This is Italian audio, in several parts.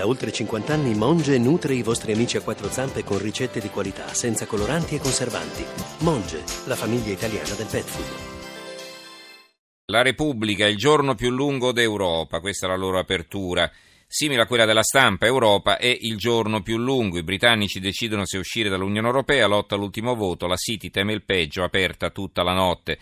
Da oltre 50 anni Monge nutre i vostri amici a quattro zampe con ricette di qualità, senza coloranti e conservanti. Monge, la famiglia italiana del pet food. La Repubblica, il giorno più lungo d'Europa, questa è la loro apertura. Simile a quella della stampa, Europa è il giorno più lungo. I britannici decidono se uscire dall'Unione Europea, lotta all'ultimo voto, la City teme il peggio, aperta tutta la notte.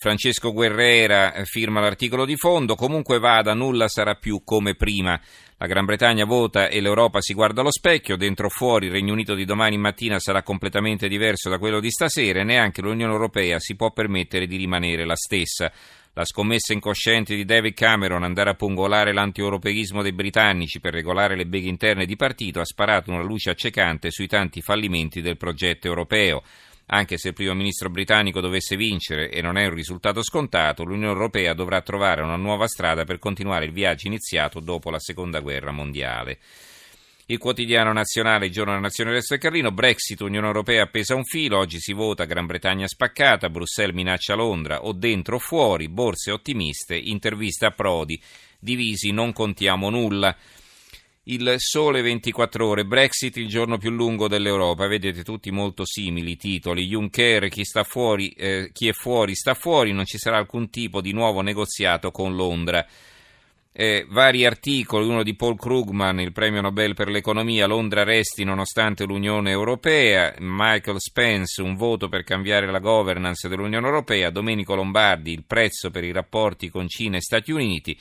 Francesco Guerrera eh, firma l'articolo di fondo, comunque vada, nulla sarà più come prima. La Gran Bretagna vota e l'Europa si guarda allo specchio, dentro o fuori il Regno Unito di domani mattina sarà completamente diverso da quello di stasera e neanche l'Unione Europea si può permettere di rimanere la stessa. La scommessa incosciente di David Cameron andare a pungolare l'antieuropeismo dei britannici per regolare le beghe interne di partito ha sparato una luce accecante sui tanti fallimenti del progetto europeo. Anche se il primo ministro britannico dovesse vincere, e non è un risultato scontato, l'Unione Europea dovrà trovare una nuova strada per continuare il viaggio iniziato dopo la Seconda Guerra Mondiale. Il quotidiano nazionale, il giorno della nazione Resto e Carlino, Brexit, Unione Europea appesa un filo, oggi si vota Gran Bretagna spaccata, Bruxelles minaccia Londra, o dentro o fuori, borse ottimiste, intervista a Prodi, divisi non contiamo nulla. Il sole 24 ore, Brexit il giorno più lungo dell'Europa, vedete tutti molto simili i titoli, Juncker, chi, sta fuori, eh, chi è fuori sta fuori, non ci sarà alcun tipo di nuovo negoziato con Londra. Eh, vari articoli, uno di Paul Krugman, il premio Nobel per l'economia, Londra resti nonostante l'Unione Europea, Michael Spence, un voto per cambiare la governance dell'Unione Europea, Domenico Lombardi, il prezzo per i rapporti con Cina e Stati Uniti,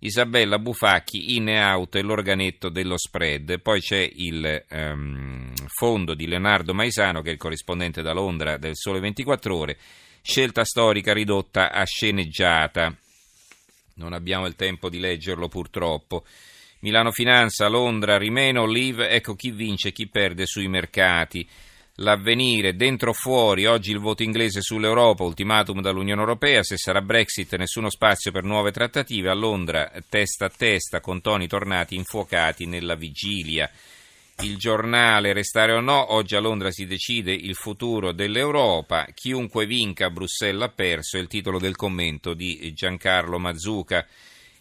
Isabella Bufacchi, in e e l'organetto dello spread. Poi c'è il um, fondo di Leonardo Maisano, che è il corrispondente da Londra del Sole 24 Ore, scelta storica ridotta a sceneggiata. Non abbiamo il tempo di leggerlo purtroppo. Milano Finanza, Londra, Rimeno, Live, ecco chi vince e chi perde sui mercati l'avvenire dentro o fuori, oggi il voto inglese sull'Europa, ultimatum dall'Unione Europea, se sarà Brexit nessuno spazio per nuove trattative, a Londra testa a testa con toni tornati infuocati nella vigilia. Il giornale Restare o no, oggi a Londra si decide il futuro dell'Europa, chiunque vinca Bruxelles ha perso, è il titolo del commento di Giancarlo Mazzuca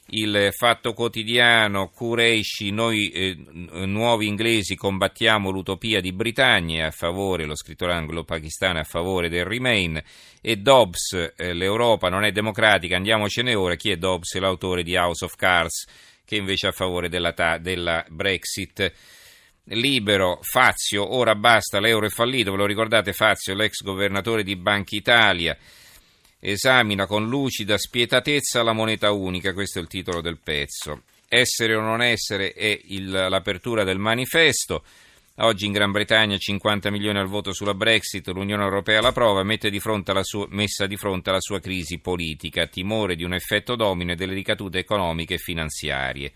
il Fatto Quotidiano, Qureshi, noi eh, nuovi inglesi combattiamo l'utopia di Britannia a favore, lo scrittore anglo-pakistano a favore del Remain e Dobbs, eh, l'Europa non è democratica, andiamocene ora, chi è Dobbs? L'autore di House of Cards che invece è a favore della, ta- della Brexit. Libero, Fazio, ora basta, l'euro è fallito, ve lo ricordate Fazio, l'ex governatore di Banca Italia esamina con lucida spietatezza la moneta unica, questo è il titolo del pezzo. Essere o non essere è il, l'apertura del manifesto. Oggi in Gran Bretagna 50 milioni al voto sulla Brexit, l'Unione Europea la prova, mette di sua, messa di fronte alla sua crisi politica, timore di un effetto domino e delle ricadute economiche e finanziarie.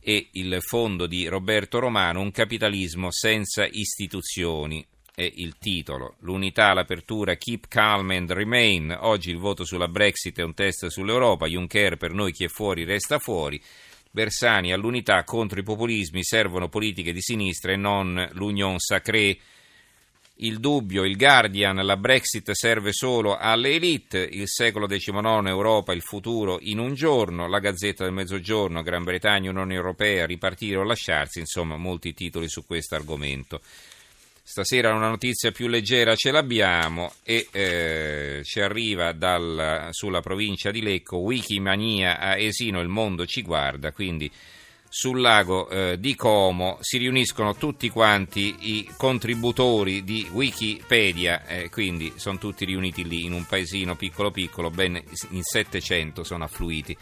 E il fondo di Roberto Romano, un capitalismo senza istituzioni è il titolo. L'unità, l'apertura, keep calm and remain. Oggi il voto sulla Brexit è un test sull'Europa. Juncker per noi chi è fuori resta fuori. Bersani all'unità contro i populismi servono politiche di sinistra e non l'union sacrée. Il dubbio, il Guardian, la Brexit serve solo alle elite, il secolo XIX, Europa, il futuro in un giorno, la Gazzetta del Mezzogiorno, Gran Bretagna, Unione Europea, ripartire o lasciarsi, insomma molti titoli su questo argomento. Stasera una notizia più leggera ce l'abbiamo e eh, ci arriva dal, sulla provincia di Lecco, Wikimania a Esino, il mondo ci guarda, quindi sul lago eh, di Como si riuniscono tutti quanti i contributori di Wikipedia, eh, quindi sono tutti riuniti lì in un paesino piccolo piccolo, ben in 700 sono affluiti.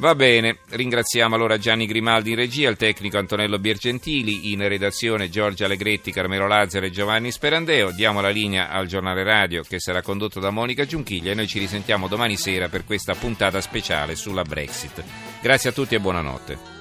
Va bene, ringraziamo allora Gianni Grimaldi in regia, il tecnico Antonello Biergentili, in redazione Giorgia Allegretti, Carmelo Lazzaro e Giovanni Sperandeo. Diamo la linea al giornale radio che sarà condotto da Monica Giunchiglia e noi ci risentiamo domani sera per questa puntata speciale sulla Brexit. Grazie a tutti e buonanotte.